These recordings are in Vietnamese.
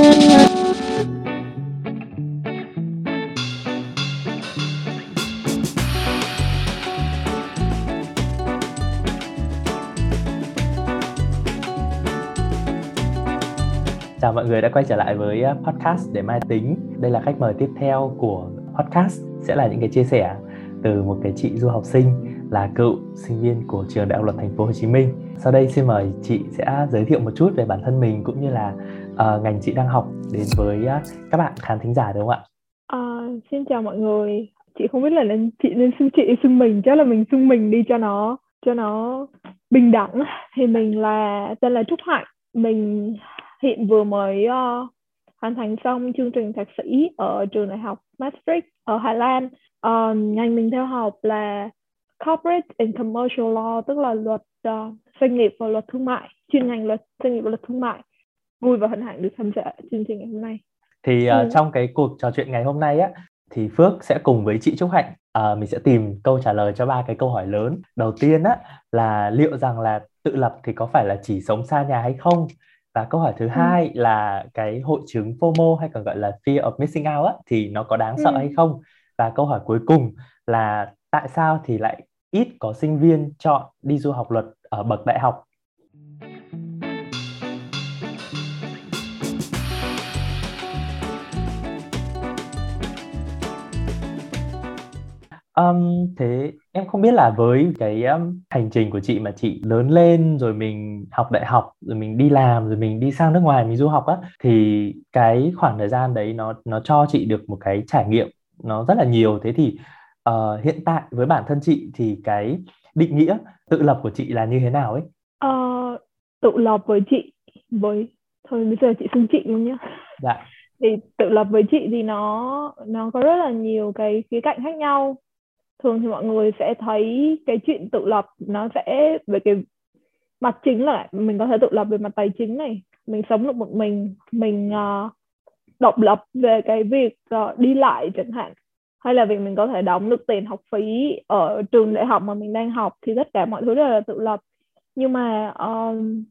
Chào mọi người đã quay trở lại với à, podcast để mai tính. Đây là khách mời tiếp theo của podcast, sẽ là những cái chia sẻ từ một cái chị du học sinh là cựu sinh viên của trường Đại học Luật Thành phố Hồ Chí Minh. Sau đây xin mời chị sẽ giới thiệu một chút về bản thân mình cũng như là uh, ngành chị đang học đến với uh, các bạn khán thính giả đúng không ạ? À, xin chào mọi người. Chị không biết là nên chị nên xưng chị xưng mình, chắc là mình xưng mình đi cho nó cho nó bình đẳng. Thì mình là tên là Trúc Hạnh. Mình hiện vừa mới uh, hoàn thành xong chương trình thạc sĩ ở trường đại học Maastricht ở Hà Lan. Uh, ngành mình theo học là Corporate and Commercial Law, tức là luật uh, doanh nghiệp và luật thương mại, chuyên ngành luật doanh nghiệp và luật thương mại. Vui và hân hạnh được tham gia chương trình ngày hôm nay. Thì uh, ừ. trong cái cuộc trò chuyện ngày hôm nay á, thì Phước sẽ cùng với chị Trúc Hạnh uh, mình sẽ tìm câu trả lời cho ba cái câu hỏi lớn. Đầu tiên á là liệu rằng là tự lập thì có phải là chỉ sống xa nhà hay không? và câu hỏi thứ ừ. hai là cái hội chứng FOMO hay còn gọi là fear of missing out á, thì nó có đáng sợ ừ. hay không và câu hỏi cuối cùng là tại sao thì lại ít có sinh viên chọn đi du học luật ở bậc đại học Um, thế em không biết là với cái um, hành trình của chị mà chị lớn lên rồi mình học đại học rồi mình đi làm rồi mình đi sang nước ngoài mình du học á thì cái khoảng thời gian đấy nó nó cho chị được một cái trải nghiệm nó rất là nhiều thế thì uh, hiện tại với bản thân chị thì cái định nghĩa tự lập của chị là như thế nào ấy? Uh, tự lập với chị với thôi bây giờ chị xưng chị luôn nhá. Dạ. Thì tự lập với chị thì nó nó có rất là nhiều cái khía cạnh khác nhau thường thì mọi người sẽ thấy cái chuyện tự lập nó sẽ về cái mặt chính là mình có thể tự lập về mặt tài chính này mình sống được một mình mình uh, độc lập về cái việc uh, đi lại chẳng hạn. Hay là việc mình có thể đóng được tiền học phí ở trường đại học mà mình đang học thì tất cả mọi thứ đều là tự lập. Nhưng mà um,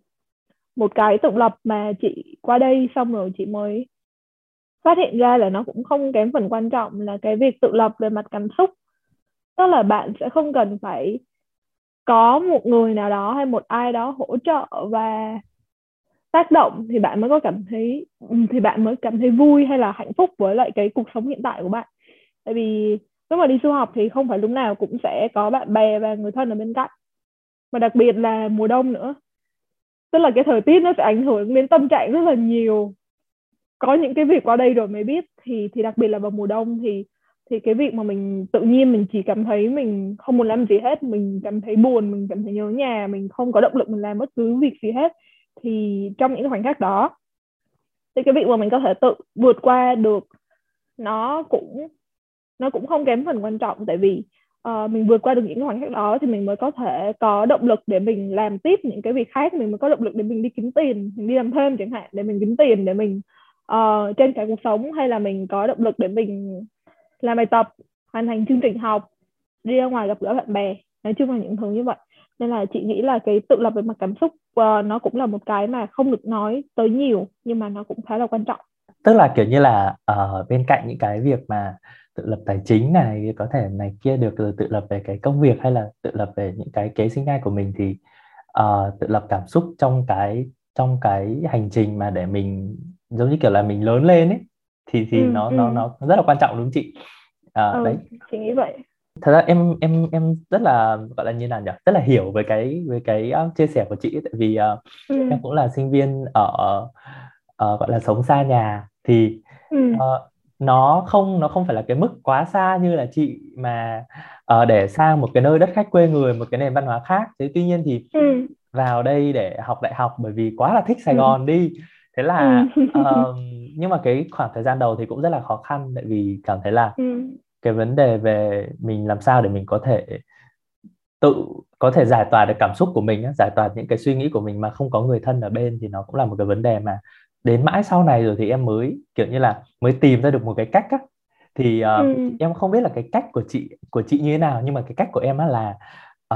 một cái tự lập mà chị qua đây xong rồi chị mới phát hiện ra là nó cũng không kém phần quan trọng là cái việc tự lập về mặt cảm xúc tức là bạn sẽ không cần phải có một người nào đó hay một ai đó hỗ trợ và tác động thì bạn mới có cảm thấy, thì bạn mới cảm thấy vui hay là hạnh phúc với lại cái cuộc sống hiện tại của bạn. Tại vì lúc mà đi du học thì không phải lúc nào cũng sẽ có bạn bè và người thân ở bên cạnh. Mà đặc biệt là mùa đông nữa. Tức là cái thời tiết nó sẽ ảnh hưởng đến tâm trạng rất là nhiều. Có những cái việc qua đây rồi mới biết thì thì đặc biệt là vào mùa đông thì thì cái việc mà mình tự nhiên mình chỉ cảm thấy mình không muốn làm gì hết mình cảm thấy buồn mình cảm thấy nhớ nhà mình không có động lực mình làm bất cứ việc gì hết thì trong những khoảnh khắc đó thì cái việc mà mình có thể tự vượt qua được nó cũng nó cũng không kém phần quan trọng. Tại vì uh, mình vượt qua được những khoảnh khắc đó thì mình mới có thể có động lực để mình làm tiếp những cái việc khác mình mới có động lực để mình đi kiếm tiền mình đi làm thêm chẳng hạn để mình kiếm tiền để mình ờ, uh, trên cả cuộc sống hay là mình có động lực để mình làm bài tập hoàn thành chương trình học đi ra ngoài gặp gỡ bạn bè. Nói chung là những thứ như vậy. Nên là chị nghĩ là cái tự lập về mặt cảm xúc uh, nó cũng là một cái mà không được nói tới nhiều nhưng mà nó cũng khá là quan trọng. Tức là kiểu như là ở uh, bên cạnh những cái việc mà tự lập tài chính này có thể này kia được rồi tự lập về cái công việc hay là tự lập về những cái kế sinh nhai của mình thì uh, tự lập cảm xúc trong cái trong cái hành trình mà để mình giống như kiểu là mình lớn lên ấy thì thì ừ, nó ừ. nó nó rất là quan trọng đúng không chị à, ừ, đấy chị nghĩ vậy thật ra em em em rất là gọi là như nào nhỉ rất là hiểu với cái với cái uh, chia sẻ của chị tại vì uh, ừ. em cũng là sinh viên ở uh, gọi là sống xa nhà thì ừ. uh, nó không nó không phải là cái mức quá xa như là chị mà uh, để sang một cái nơi đất khách quê người một cái nền văn hóa khác thế tuy nhiên thì ừ. vào đây để học đại học bởi vì quá là thích Sài ừ. Gòn đi thế là uh, nhưng mà cái khoảng thời gian đầu thì cũng rất là khó khăn tại vì cảm thấy là ừ. cái vấn đề về mình làm sao để mình có thể tự có thể giải tỏa được cảm xúc của mình giải tỏa những cái suy nghĩ của mình mà không có người thân ở bên thì nó cũng là một cái vấn đề mà đến mãi sau này rồi thì em mới kiểu như là mới tìm ra được một cái cách á thì uh, ừ. em không biết là cái cách của chị của chị như thế nào nhưng mà cái cách của em á là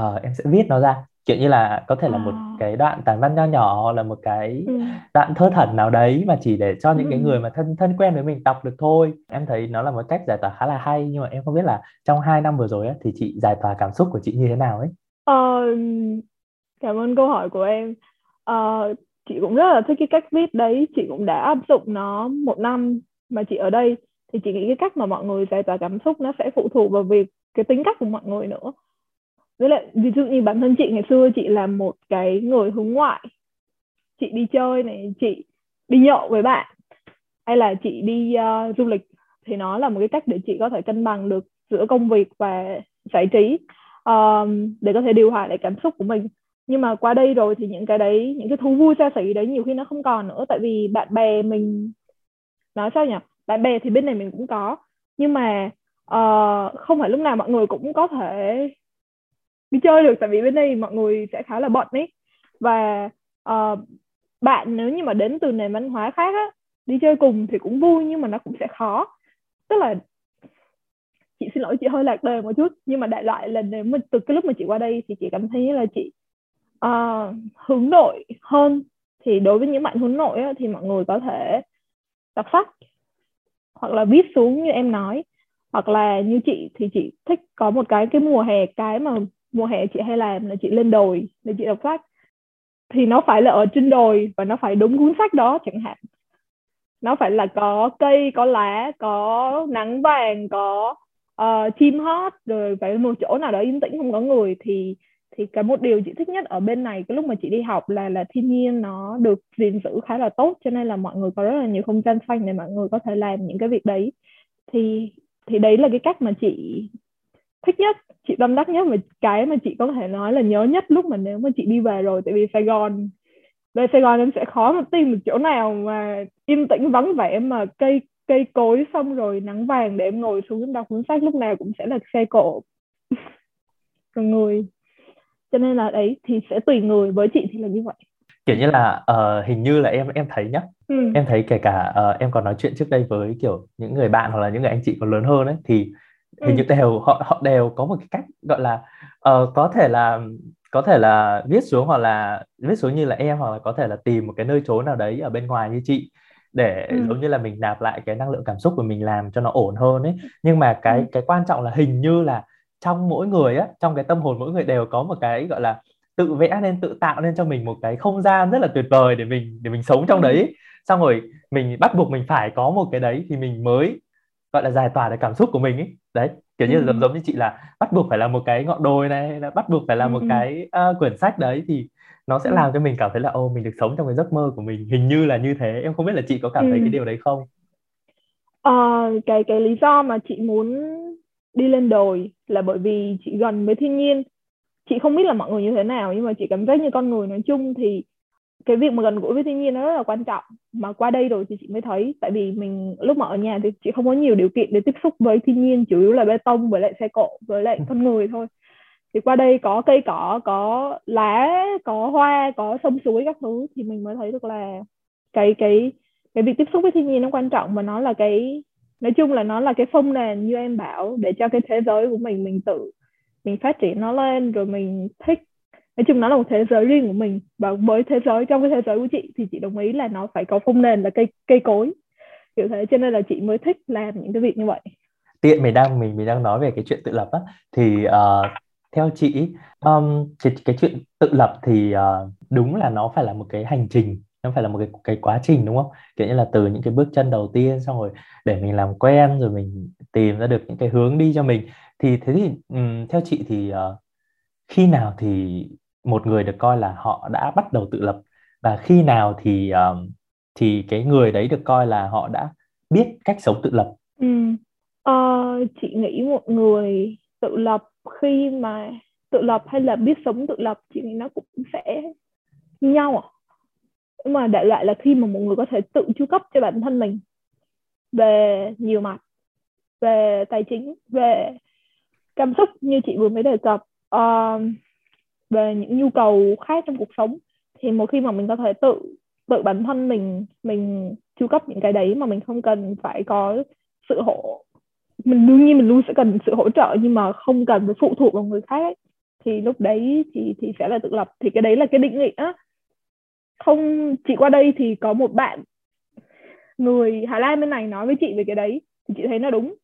uh, em sẽ viết nó ra kiểu như là có thể là một à. cái đoạn tản văn nho nhỏ hoặc là một cái ừ. đoạn thơ thẩn nào đấy mà chỉ để cho những ừ. cái người mà thân thân quen với mình đọc được thôi em thấy nó là một cách giải tỏa khá là hay nhưng mà em không biết là trong hai năm vừa rồi ấy, thì chị giải tỏa cảm xúc của chị như thế nào ấy ờ, cảm ơn câu hỏi của em ờ, chị cũng rất là thích cái cách viết đấy chị cũng đã áp dụng nó một năm mà chị ở đây thì chị nghĩ cái cách mà mọi người giải tỏa cảm xúc nó sẽ phụ thuộc vào việc cái tính cách của mọi người nữa với lại ví dụ như bản thân chị ngày xưa chị là một cái người hướng ngoại. Chị đi chơi này chị đi nhậu với bạn hay là chị đi uh, du lịch thì nó là một cái cách để chị có thể cân bằng được giữa công việc và giải trí um, để có thể điều hòa lại cảm xúc của mình. Nhưng mà qua đây rồi thì những cái đấy những cái thú vui xa xỉ đấy nhiều khi nó không còn nữa tại vì bạn bè mình nói sao nhỉ? Bạn bè thì bên này mình cũng có nhưng mà uh, không phải lúc nào mọi người cũng có thể đi chơi được tại vì bên đây mọi người sẽ khá là bận ấy. Và uh, bạn nếu như mà đến từ nền văn hóa khác á đi chơi cùng thì cũng vui nhưng mà nó cũng sẽ khó. Tức là chị xin lỗi chị hơi lạc đề một chút nhưng mà đại loại là nếu mà từ cái lúc mà chị qua đây thì chị cảm thấy là chị uh, hướng nội hơn. Thì đối với những bạn hướng nội á, thì mọi người có thể đọc sách hoặc là viết xuống như em nói. Hoặc là như chị thì chị thích có một cái cái mùa hè cái mà mùa hè chị hay làm là chị lên đồi để chị đọc sách. Thì nó phải là ở trên đồi và nó phải đúng cuốn sách đó chẳng hạn. Nó phải là có cây có lá có nắng vàng có uh, chim hót rồi phải một chỗ nào đó yên tĩnh không có người. Thì thì cái một điều chị thích nhất ở bên này cái lúc mà chị đi học là là thiên nhiên nó được gìn giữ khá là tốt cho nên là mọi người có rất là nhiều không gian xanh để mọi người có thể làm những cái việc đấy. Thì thì đấy là cái cách mà chị thích nhất chị tâm đắc nhất và cái mà chị có thể nói là nhớ nhất lúc mà nếu mà chị đi về rồi tại vì Sài Gòn về Sài Gòn em sẽ khó mà tìm được chỗ nào mà yên tĩnh vắng vẻ mà cây cây cối xong rồi nắng vàng để em ngồi xuống em đọc cuốn sách lúc nào cũng sẽ là xe cộ. Còn người. Cho nên là đấy thì sẽ tùy người với chị thì là như vậy. Kiểu như là uh, hình như là em em thấy nhá ừ. em thấy kể cả uh, em còn nói chuyện trước đây với kiểu những người bạn hoặc là những người anh chị còn lớn hơn ấy thì hình ừ. như đều họ họ đều có một cái cách gọi là uh, có thể là có thể là viết xuống hoặc là viết xuống như là em hoặc là có thể là tìm một cái nơi trốn nào đấy ở bên ngoài như chị để ừ. giống như là mình nạp lại cái năng lượng cảm xúc của mình làm cho nó ổn hơn ấy nhưng mà cái ừ. cái quan trọng là hình như là trong mỗi người á trong cái tâm hồn mỗi người đều có một cái gọi là tự vẽ nên tự tạo nên cho mình một cái không gian rất là tuyệt vời để mình để mình sống trong đấy xong rồi mình bắt buộc mình phải có một cái đấy thì mình mới gọi là giải tỏa được cảm xúc của mình ấy đấy kiểu như ừ. giống giống như chị là bắt buộc phải là một cái ngọn đồi này là bắt buộc phải là một ừ. cái uh, quyển sách đấy thì nó sẽ ừ. làm cho mình cảm thấy là ô mình được sống trong cái giấc mơ của mình hình như là như thế em không biết là chị có cảm thấy ừ. cái điều đấy không uh, cái cái lý do mà chị muốn đi lên đồi là bởi vì chị gần với thiên nhiên chị không biết là mọi người như thế nào nhưng mà chị cảm giác như con người nói chung thì cái việc mà gần gũi với thiên nhiên nó rất là quan trọng. Mà qua đây rồi thì chị mới thấy tại vì mình lúc mà ở nhà thì chị không có nhiều điều kiện để tiếp xúc với thiên nhiên chủ yếu là bê tông với lại xe cộ với lại con người thôi. Thì qua đây có cây cỏ có lá có hoa có sông suối các thứ thì mình mới thấy được là cái cái cái việc tiếp xúc với thiên nhiên nó quan trọng. Và nó là cái nói chung là nó là cái phong nền như em bảo để cho cái thế giới của mình mình tự mình phát triển nó lên. Rồi mình thích nói chung nó là một thế giới riêng của mình. Và với thế giới trong cái thế giới của chị thì chị đồng ý là nó phải có phong nền là cây cây cối. Kiểu thế cho nên là chị mới thích làm những cái việc như vậy. Tiện mình đang mình mình đang nói về cái chuyện tự lập á. Thì uh, theo chị um, cái, cái chuyện tự lập thì uh, đúng là nó phải là một cái hành trình nó phải là một cái cái quá trình đúng không? Kiểu như là từ những cái bước chân đầu tiên xong rồi để mình làm quen rồi mình tìm ra được những cái hướng đi cho mình. Thì thế thì um, theo chị thì uh, khi nào thì một người được coi là họ đã bắt đầu tự lập. Và khi nào thì um, thì cái người đấy được coi là họ đã biết cách sống tự lập? Ừ. uh, chị nghĩ một người tự lập khi mà tự lập hay là biết sống tự lập chị nghĩ nó cũng sẽ nhau à nhưng mà đại loại là khi mà một người có thể tự chu cấp cho bản thân mình về nhiều mặt về tài chính về cảm xúc như chị vừa mới đề cập uh, về những nhu cầu khác trong cuộc sống, thì một khi mà mình có thể tự tự bản thân mình mình chu cấp những cái đấy mà mình không cần phải có sự hỗ, mình đương nhiên mình luôn sẽ cần sự hỗ trợ nhưng mà không cần phải phụ thuộc vào người khác ấy. thì lúc đấy thì thì sẽ là tự lập. Thì cái đấy là cái định nghĩa. Không chị qua đây thì có một bạn người Hà Lan bên này nói với chị về cái đấy, thì chị thấy nó đúng.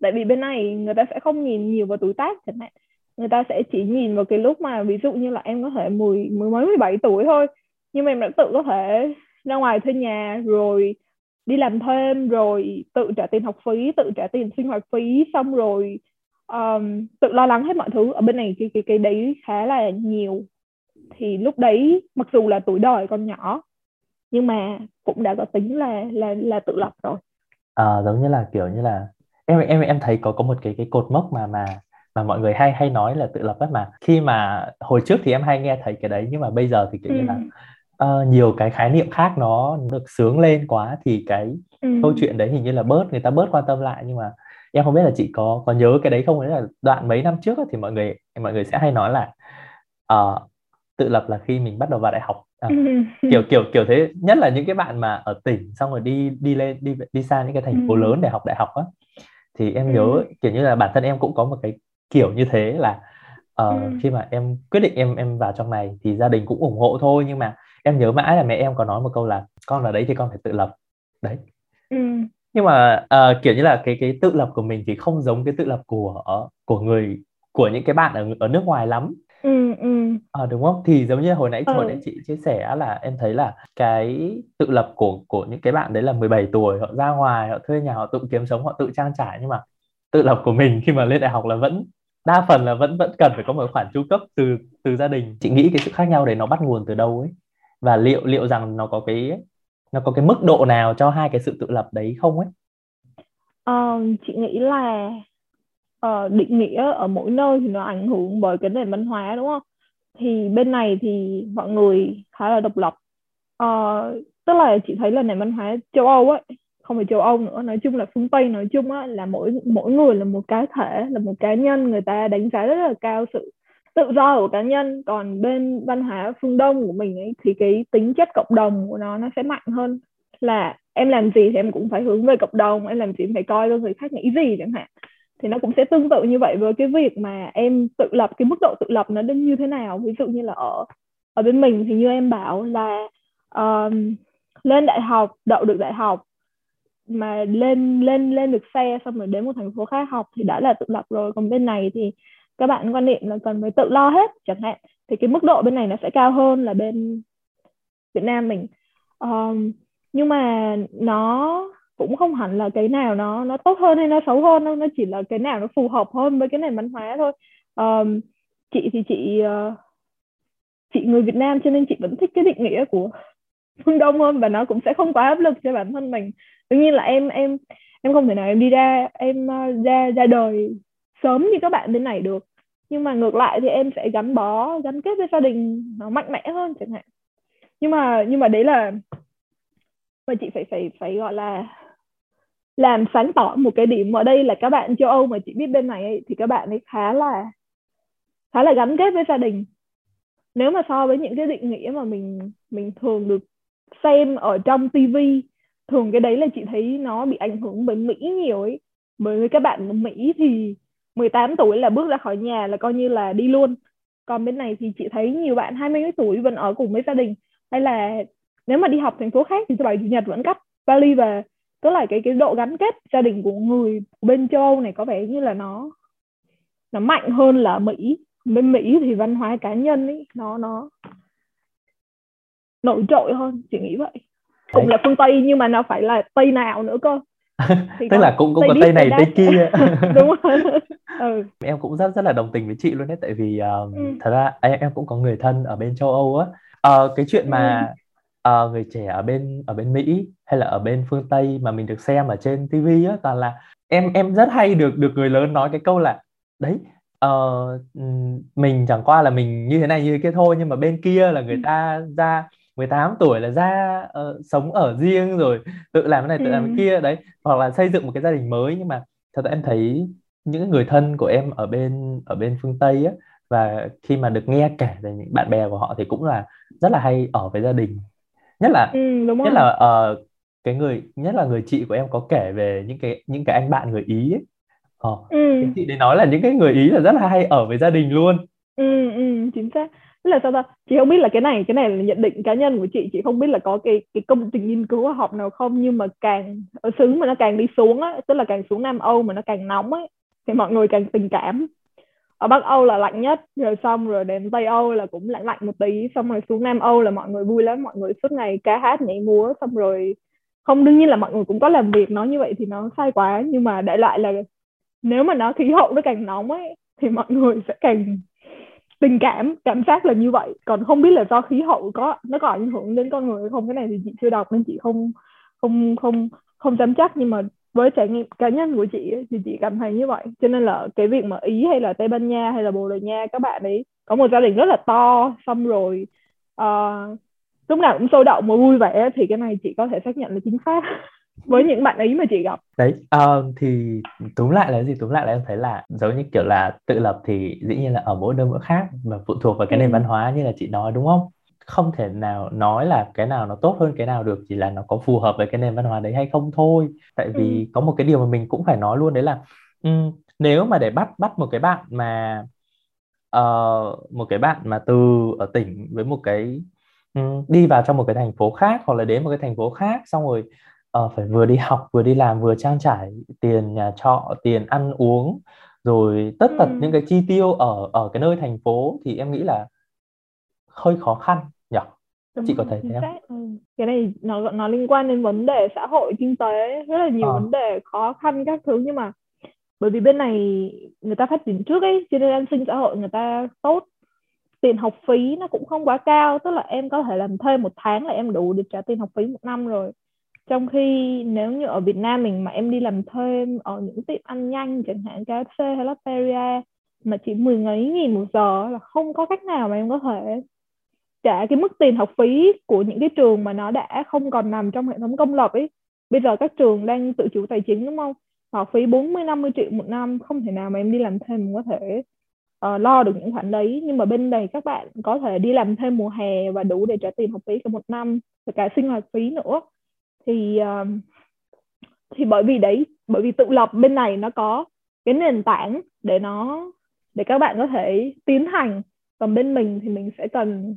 Tại vì bên này người ta sẽ không nhìn nhiều vào tuổi tác chẳng hạn người ta sẽ chỉ nhìn vào cái lúc mà ví dụ như là em có thể mười mười mấy mười bảy tuổi thôi nhưng mà em đã tự có thể ra ngoài thuê nhà rồi đi làm thêm rồi tự trả tiền học phí tự trả tiền sinh hoạt phí xong rồi um, tự lo lắng hết mọi thứ. Ở bên này cái cái cái đấy khá là nhiều. Thì lúc đấy mặc dù là tuổi đời còn nhỏ nhưng mà cũng đã có tính là là là tự lập rồi. À, giống như là kiểu như là em em em thấy có có một cái cái cột mốc mà mà mà mọi người hay hay nói là tự lập ấy mà. Khi mà hồi trước thì em hay nghe thấy cái đấy nhưng mà bây giờ thì kiểu ừ. như là uh, nhiều cái khái niệm khác nó được sướng lên quá thì cái ừ. câu chuyện đấy hình như là bớt người ta bớt quan tâm lại. Nhưng mà em không biết là chị có có nhớ cái đấy không? Đấy là đoạn mấy năm trước thì mọi người mọi người sẽ hay nói là uh, tự lập là khi mình bắt đầu vào đại học. À, kiểu kiểu kiểu thế. Nhất là những cái bạn mà ở tỉnh xong rồi đi đi lên đi đi xa những cái thành phố lớn để học đại học á. Thì em nhớ kiểu như là bản thân em cũng có một cái kiểu như thế là uh, khi mà em quyết định em em vào trong này thì gia đình cũng ủng hộ thôi nhưng mà em nhớ mãi là mẹ em có nói một câu là con vào đấy thì con phải tự lập. Đấy. Nhưng mà uh, kiểu như là cái cái tự lập của mình thì không giống cái tự lập của của người của những cái bạn ở ở nước ngoài lắm. Ừ, ừ. À, đúng không? Thì giống như hồi nãy ừ. hồi nãy chị chia sẻ là em thấy là cái tự lập của của những cái bạn đấy là 17 tuổi họ ra ngoài họ thuê nhà họ tự kiếm sống họ tự trang trải nhưng mà tự lập của mình khi mà lên đại học là vẫn đa phần là vẫn vẫn cần phải có một khoản chu cấp từ từ gia đình. Chị nghĩ cái sự khác nhau đấy nó bắt nguồn từ đâu ấy? Và liệu liệu rằng nó có cái nó có cái mức độ nào cho hai cái sự tự lập đấy không ấy? Uh, chị nghĩ là uh, định nghĩa ở mỗi nơi thì nó ảnh hưởng bởi cái nền văn hóa đúng không? Thì bên này thì mọi người khá là độc lập. Uh, tức là chị thấy là nền văn hóa châu Âu ấy không phải châu Âu nữa nói chung là phương Tây nói chung á là mỗi mỗi người là một cá thể là một cá nhân người ta đánh giá rất là cao sự tự do của cá nhân. Còn bên văn hóa phương Đông của mình ấy thì cái tính chất cộng đồng của nó nó sẽ mạnh hơn. Là em làm gì thì em cũng phải hướng về cộng đồng em làm gì cũng phải coi cho người khác nghĩ gì chẳng hạn. Thì nó cũng sẽ tương tự như vậy với cái việc mà em tự lập cái mức độ tự lập nó đến như thế nào. Ví dụ như là ở ở bên mình thì như em bảo là um, lên đại học đậu được đại học mà lên lên lên được xe xong rồi đến một thành phố khác học thì đã là tự lập rồi. Còn bên này thì các bạn quan niệm là cần phải tự lo hết chẳng hạn. Thì cái mức độ bên này nó sẽ cao hơn là bên Việt Nam mình. Um, nhưng mà nó cũng không hẳn là cái nào nó nó tốt hơn hay nó xấu hơn đâu. Nó chỉ là cái nào nó phù hợp hơn với cái nền văn hóa thôi. Um, chị thì chị uh, chị người Việt Nam cho nên chị vẫn thích cái định nghĩa của phương Đông hơn và nó cũng sẽ không quá áp lực cho bản thân mình. Đương nhiên là em em em không thể nào em đi ra em ờ, ra ra đời sớm như các bạn bên này được. Nhưng mà ngược lại thì em sẽ gắn bó gắn kết với gia đình nó mạnh mẽ hơn chẳng hạn. Nhưng mà nhưng mà đấy là mà chị phải phải phải gọi là làm sáng tỏ một cái điểm ở đây là các bạn châu Âu mà chị biết bên này ấy, thì các bạn ấy khá là khá là gắn kết với gia đình. Nếu mà so với những cái định nghĩa mà mình mình thường được xem ở trong TV thường cái đấy là chị thấy nó bị ảnh hưởng bởi Mỹ nhiều ấy. Bởi vì các bạn ở Mỹ thì 18 tuổi là bước ra khỏi nhà là coi như là đi luôn. Còn bên này thì chị thấy nhiều bạn 20 tuổi vẫn ở cùng với gia đình. Hay là nếu mà đi học thành phố khác thì thứ bảy chủ nhật vẫn cắt vali về tức là cái cái độ gắn kết gia đình của người bên châu Âu này có vẻ như là nó nó mạnh hơn là Mỹ. Bên Mỹ thì văn hóa cá nhân ấy, nó nó nổi trội hơn chị nghĩ vậy. Cũng là phương Tây nhưng mà nó phải là Tây nào nữa cơ. Thì tức là cũng cũng có tây này tây kia. Đúng rồi. Ừ. em cũng rất rất là đồng tình với chị luôn đấy tại vì uh, ừ. thật ra em em cũng có người thân ở bên châu âu á. Uh, cái chuyện mà uh, người trẻ ở bên ở bên mỹ hay là ở bên phương tây mà mình được xem ở trên tv á toàn là em em rất hay được được người lớn nói cái câu là đấy uh, mình chẳng qua là mình như thế này như thế kia thôi nhưng mà bên kia là người ừ. ta ra 18 tuổi là ra uh, sống ở riêng rồi tự làm cái này tự ừ. làm cái kia đấy hoặc là xây dựng một cái gia đình mới nhưng mà thật ra em thấy những người thân của em ở bên ở bên phương Tây á và khi mà được nghe kể về những bạn bè của họ thì cũng là rất là hay ở với gia đình nhất là ừ, đúng nhất rồi. là uh, cái người nhất là người chị của em có kể về những cái những cái anh bạn người Ý ấy. Ờ, ừ. cái chị đấy nói là những cái người Ý là rất là hay ở với gia đình luôn ừ ừ chính xác tức là sao ta? Chị không biết là cái này cái này là nhận định cá nhân của chị chị không biết là có cái cái công trình nghiên cứu khoa học nào không, nhưng mà càng, ở xứ mà nó càng đi xuống á, tức là càng xuống Nam Âu mà nó càng nóng ấy thì mọi người càng tình cảm. Ở Bắc Âu là lạnh nhất, rồi xong rồi đến Tây Âu là cũng lạnh lạnh một tí, xong rồi xuống Nam Âu là mọi người vui lắm, mọi người suốt ngày ca hát nhảy múa, xong rồi không, đương nhiên là mọi người cũng có làm việc, nói như vậy thì nó sai quá, nhưng mà đại loại là nếu mà nó khí hậu nó càng nóng ấy, thì mọi người sẽ càng tình cảm cảm giác là như vậy. Còn không biết là do khí hậu có nó có ảnh hưởng đến con người không? Cái này thì chị chưa đọc nên chị không không không không dám chắc. Nhưng mà với trải nghiệm cá nhân của chị thì chị cảm thấy như vậy. Cho nên là cái việc mà ý hay là tây ban nha hay là bồ đào nha các bạn ấy có một gia đình rất là to. Xong rồi uh, lúc nào cũng sôi động và vui vẻ. Thì cái này chị có thể xác nhận là chính xác. với những bạn ấy mà chị gặp đấy uh, thì túm lại là gì túm lại là em thấy là giống như kiểu là tự lập thì dĩ nhiên là ở mỗi nơi mỗi khác và phụ thuộc vào cái nền ừ. văn hóa như là chị nói đúng không không thể nào nói là cái nào nó tốt hơn cái nào được chỉ là nó có phù hợp với cái nền văn hóa đấy hay không thôi tại vì ừ. có một cái điều mà mình cũng phải nói luôn đấy là um, nếu mà để bắt bắt một cái bạn mà uh, một cái bạn mà từ ở tỉnh với một cái um, đi vào trong một cái thành phố khác hoặc là đến một cái thành phố khác xong rồi uh, phải vừa đi học vừa đi làm vừa trang trải tiền nhà trọ tiền ăn uống rồi tất tật ừ. những cái chi tiêu ở ở cái nơi thành phố thì em nghĩ là hơi khó khăn nhỉ Đúng chị có thấy thế không? Ừ. Cái này nó nó liên quan đến vấn đề xã hội kinh tế rất là nhiều à. vấn đề khó khăn các thứ nhưng mà bởi vì bên này người ta phát triển trước ấy cho nên an sinh xã hội người ta tốt tiền học phí nó cũng không quá cao tức là em có thể làm thêm một tháng là em đủ để trả tiền học phí một năm rồi trong khi nếu như ở Việt Nam mình mà em đi làm thêm ở những tiệm ăn nhanh chẳng hạn KFC hay Lotteria mà chỉ mười mấy nghìn một giờ là không có cách nào mà em có thể trả cái mức tiền học phí của những cái trường mà nó đã không còn nằm trong hệ thống công lập ấy. Bây giờ các trường đang tự chủ tài chính đúng không? Học phí 40 50 triệu một năm không thể nào mà em đi làm thêm có thể uh, lo được những khoản đấy. Nhưng mà bên này các bạn có thể đi làm thêm mùa hè và đủ để trả tiền học phí cả một năm và cả sinh hoạt phí nữa thì um, thì bởi vì đấy bởi vì tự lập bên này nó có cái nền tảng để nó để các bạn có thể tiến hành. Còn bên mình thì mình sẽ cần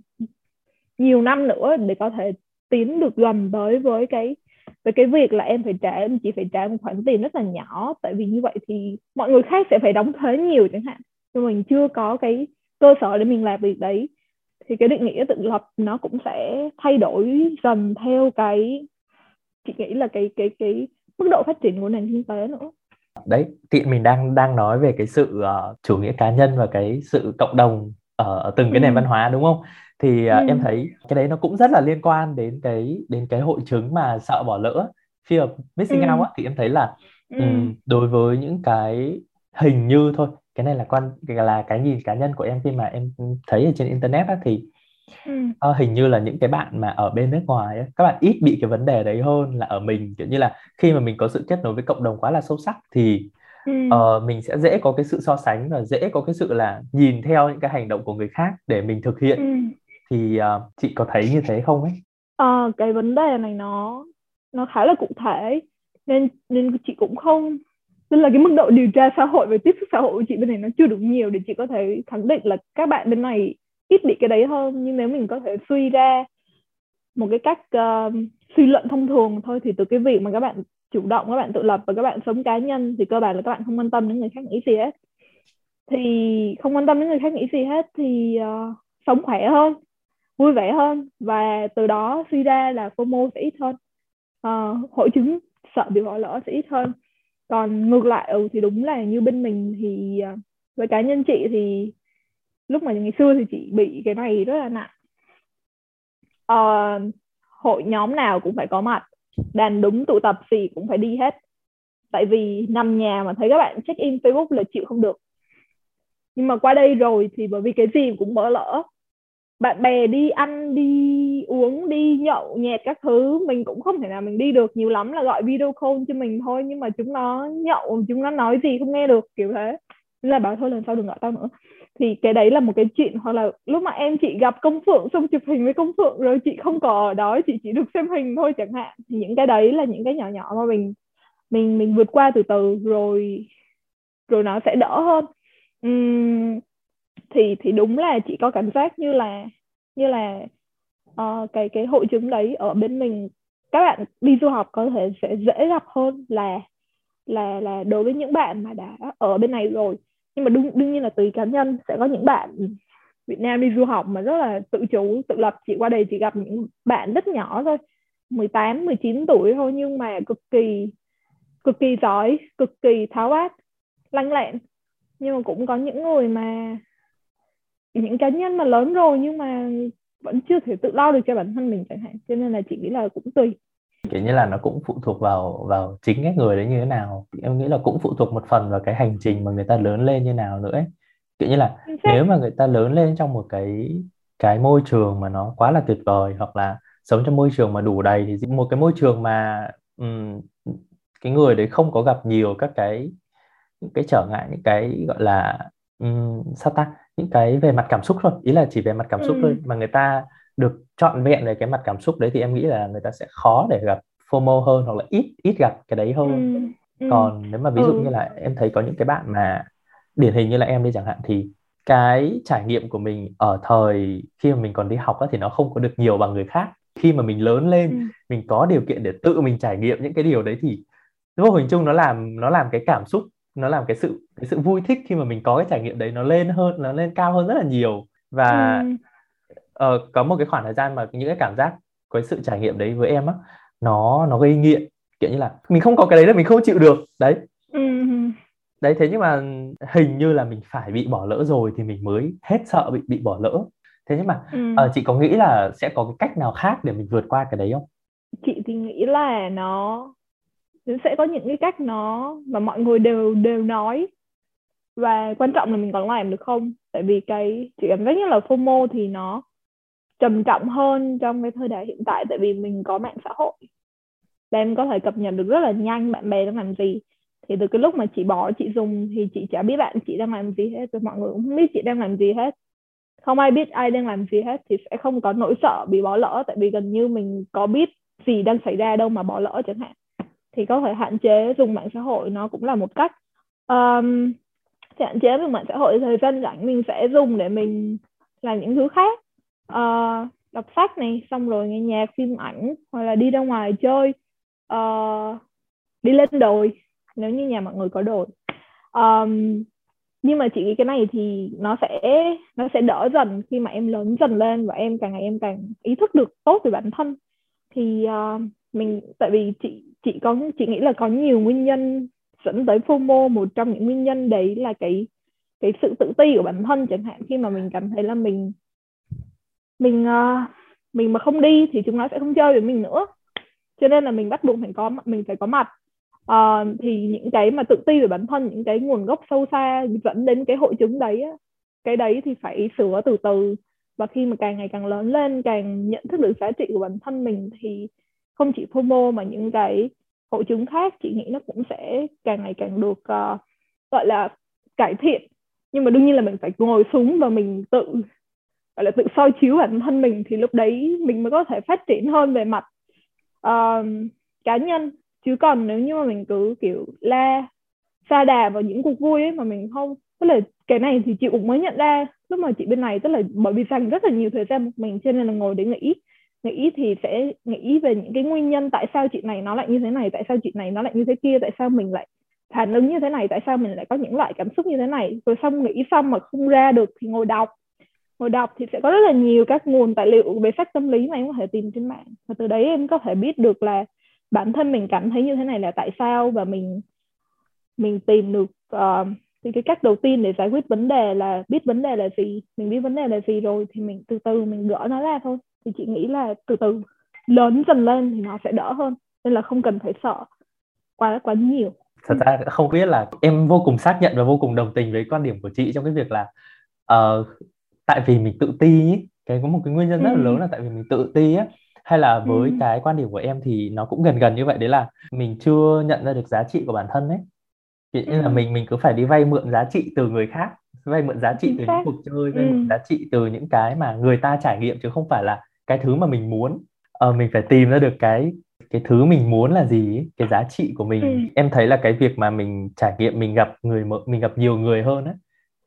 nhiều năm nữa để có thể tiến được gần tới với cái với cái việc là em phải trả em chỉ phải trả một khoản tiền rất là nhỏ. Tại vì như vậy thì mọi người khác sẽ phải đóng thuế nhiều chẳng hạn. Nhưng mình chưa có cái cơ sở để mình làm việc đấy. Thì cái định nghĩa tự lập nó cũng sẽ thay đổi dần theo cái chị nghĩ là cái cái cái mức độ phát triển của nền kinh tế nữa đấy thì mình đang đang nói về cái sự uh, chủ nghĩa cá nhân và cái sự cộng đồng ở, ở từng cái nền ừ. văn hóa đúng không thì uh, ừ. em thấy cái đấy nó cũng rất là liên quan đến cái đến cái hội chứng mà sợ bỏ lỡ fear of missing ừ. out á, thì em thấy là ừ. um, đối với những cái hình như thôi cái này là quan là cái nhìn cá nhân của em khi mà em thấy ở trên internet á, thì ừ. uh, hình như là những cái bạn mà ở bên nước ngoài ấy, các bạn ít bị cái vấn đề đấy hơn là ở mình kiểu như là khi mà mình có sự kết nối với cộng đồng quá là sâu sắc thì ừ. uh, mình sẽ dễ có cái sự so sánh và dễ có cái sự là nhìn theo những cái hành động của người khác để mình thực hiện ừ. thì uh, chị có thấy như thế không ấy? À, cái vấn đề này nó nó khá là cụ thể nên nên chị cũng không tức là cái mức độ điều tra xã hội và tiếp xúc xã hội của chị bên này nó chưa đủ nhiều để chị có thể khẳng định là các bạn bên này ít bị cái đấy hơn. Nhưng nếu mình có thể suy ra một cái cách uh, suy luận thông thường thôi thì từ cái việc mà các bạn chủ động các bạn tự lập và các bạn sống cá nhân thì cơ bản là các bạn không quan tâm đến người khác nghĩ gì hết. Thì không quan tâm đến người khác nghĩ gì hết thì uh, sống khỏe hơn vui vẻ hơn và từ đó suy ra là FOMO sẽ ít hơn. Uh, hội chứng sợ bị bỏ lỡ sẽ ít hơn. Còn ngược lại ừ, thì đúng là như bên mình thì uh, với cá nhân chị thì lúc mà ngày xưa thì chị bị cái này rất là nặng. Uh, hội nhóm nào cũng phải có mặt. Đàn đúng tụ tập gì cũng phải đi hết. Tại vì nằm nhà mà thấy các bạn check in Facebook là chịu không được. Nhưng mà qua đây rồi thì bởi vì cái gì cũng mở lỡ. Bạn bè đi ăn đi uống đi nhậu nhẹt các thứ mình cũng không thể nào mình đi được. Nhiều lắm là gọi video call cho mình thôi nhưng mà chúng nó nhậu chúng nó nói gì không nghe được kiểu thế. Nên là bảo thôi lần sau đừng gọi tao nữa thì cái đấy là một cái chuyện hoặc là lúc mà em chị gặp công phượng xong chụp hình với công phượng rồi chị không có ở đó chị chỉ được xem hình thôi chẳng hạn. Thì những cái đấy là những cái nhỏ nhỏ mà mình mình mình vượt qua từ từ rồi rồi nó sẽ đỡ hơn. Uhm, thì thì đúng là chị có cảm giác như là như là uh, cái cái hội chứng đấy ở bên mình. Các bạn đi du học có thể sẽ dễ gặp hơn là là là đối với những bạn mà đã ở bên này rồi nhưng mà đương đương nhiên là tùy cá nhân. Sẽ có những bạn Việt Nam đi du học mà rất là tự chủ, tự lập. Chị qua đây chỉ gặp những bạn rất nhỏ thôi. 18 19 tuổi thôi nhưng mà cực kỳ cực kỳ giỏi, cực kỳ tháo vát lanh lẹn. Nhưng mà cũng có những người mà những cá nhân mà lớn rồi nhưng mà vẫn chưa thể tự lo được cho bản thân mình chẳng hạn. Cho nên là chị nghĩ là cũng tùy kiểu như là nó cũng phụ thuộc vào vào chính cái người đấy như thế nào. Em nghĩ là cũng phụ thuộc một phần vào cái hành trình mà người ta lớn lên như nào nữa ấy. kiểu như là nếu mà người ta lớn lên trong một cái cái môi trường mà nó quá là tuyệt vời hoặc là sống trong môi trường mà đủ đầy thì một cái môi trường mà um, cái người đấy không có gặp nhiều các cái những cái trở ngại những cái gọi là um, sao ta? Những cái về mặt cảm xúc thôi. Ý là chỉ về mặt cảm xúc ừ. thôi mà người ta được trọn vẹn về cái mặt cảm xúc đấy thì em nghĩ là người ta sẽ khó để gặp FOMO hơn hoặc là ít ít gặp cái đấy hơn ừ. Ừ. còn nếu mà ví dụ ừ. như là em thấy có những cái bạn mà điển hình như là em đi chẳng hạn thì cái trải nghiệm của mình ở thời khi mà mình còn đi học á, thì nó không có được nhiều bằng người khác khi mà mình lớn lên ừ. mình có điều kiện để tự mình trải nghiệm những cái điều đấy thì vô hình chung nó làm nó làm cái cảm xúc nó làm cái sự cái sự vui thích khi mà mình có cái trải nghiệm đấy nó lên hơn nó lên cao hơn rất là nhiều và ừ. Uh, có một cái khoảng thời gian mà những cái cảm giác cái sự trải nghiệm đấy với em á nó nó gây nghiện. Kiểu như là mình không có cái đấy là mình không chịu được đấy. Ừ. đấy thế nhưng mà hình như là mình phải bị bỏ lỡ rồi thì mình mới hết sợ bị bị bỏ lỡ. Thế nhưng mà ừ. uh, chị có nghĩ là sẽ có cái cách nào khác để mình vượt qua cái đấy không? Chị thì nghĩ là nó sẽ có những cái cách nó mà mọi người đều đều nói. Và quan trọng là mình còn làm được không? Tại vì cái chị cảm giác như là FOMO thì nó trầm trọng hơn trong cái thời đại hiện tại tại vì mình có mạng xã hội. Và em có thể cập nhật được rất là nhanh bạn bè đang làm gì. Thì từ cái lúc mà chị bỏ chị dùng thì chị chả biết bạn chị đang làm gì hết rồi mọi người cũng không biết chị đang làm gì hết. Không ai biết ai đang làm gì hết thì sẽ không có nỗi sợ bị bỏ lỡ tại vì gần như mình có biết gì đang xảy ra đâu mà bỏ lỡ chẳng hạn. Thì có thể hạn chế dùng mạng xã hội nó cũng là một cách. Um, hạn chế dùng mạng xã hội thời gian rảnh mình sẽ dùng để mình làm những thứ khác uh, đọc sách này xong rồi nghe nhạc phim ảnh hoặc là đi ra ngoài chơi. Uh, đi lên đồi nếu như nhà mọi người có đồi. Um, nhưng mà chị nghĩ cái này thì nó sẽ nó sẽ đỡ dần khi mà em lớn dần lên và em càng ngày em càng ý thức được tốt về bản thân. Thì uh, mình tại vì chị chị có chị nghĩ là có nhiều nguyên nhân dẫn tới FOMO. Một trong những nguyên nhân đấy là cái cái sự tự ti của bản thân chẳng hạn. Khi mà mình cảm thấy là mình mình uh, mình mà không đi thì chúng nó sẽ không chơi với mình nữa. Cho nên là mình bắt buộc phải có mình phải có mặt. Uh, thì những cái mà tự ti về bản thân những cái nguồn gốc sâu xa dẫn đến cái hội chứng đấy á, cái đấy thì phải sửa từ từ. Và khi mà càng ngày càng lớn lên càng nhận thức được giá trị của bản thân mình thì không chỉ FOMO mà những cái hội chứng khác chị nghĩ nó cũng sẽ càng ngày càng được uh, gọi là cải thiện. Nhưng mà đương nhiên là mình phải ngồi xuống và mình tự gọi là tự soi chiếu bản thân mình thì lúc đấy mình mới có thể phát triển hơn về mặt uh, cá nhân. Chứ còn nếu như mà mình cứ kiểu la xa đà vào những cuộc vui ấy mà mình không tức là cái này thì chị cũng mới nhận ra lúc mà chị bên này. Tức là bởi vì dành rất là nhiều thời gian một mình cho nên là ngồi để nghĩ. Nghĩ thì sẽ nghĩ về những cái nguyên nhân tại sao chị này nó lại như thế này tại sao chị này nó lại như thế kia tại sao mình lại phản ứng như thế này tại sao mình lại có những loại cảm xúc như thế này. Rồi xong nghĩ xong mà không ra được thì ngồi đọc ngồi đọc thì sẽ có rất là nhiều các nguồn tài liệu về sách tâm lý mà em có thể tìm trên mạng. Và từ đấy em có thể biết được là bản thân mình cảm thấy như thế này là tại sao và mình mình tìm được uh, thì cái cách đầu tiên để giải quyết vấn đề là biết vấn đề là gì mình biết vấn đề là gì rồi thì mình từ từ mình gỡ nó ra thôi. Thì chị nghĩ là từ từ lớn dần lên thì nó sẽ đỡ hơn nên là không cần phải sợ quá quá nhiều. Thật ra không biết là em vô cùng xác nhận và vô cùng đồng tình với quan điểm của chị trong cái việc là uh, tại vì mình tự ti ý, cái có một cái nguyên nhân rất là lớn là tại vì mình tự ti á. Hay là với ừ. cái quan điểm của em thì nó cũng gần gần như vậy. Đấy là mình chưa nhận ra được giá trị của bản thân ấy. Kiểu như ừ. là mình mình cứ phải đi vay mượn giá trị từ người khác vay mượn giá trị từ những cuộc chơi vay mượn giá trị từ những cái mà người ta trải nghiệm chứ không phải là cái thứ mà mình muốn. Ờ, mình phải tìm ra được cái cái thứ mình muốn là gì cái giá trị của mình. Ừ. em thấy là cái việc mà mình trải nghiệm mình gặp người mình gặp nhiều người hơn á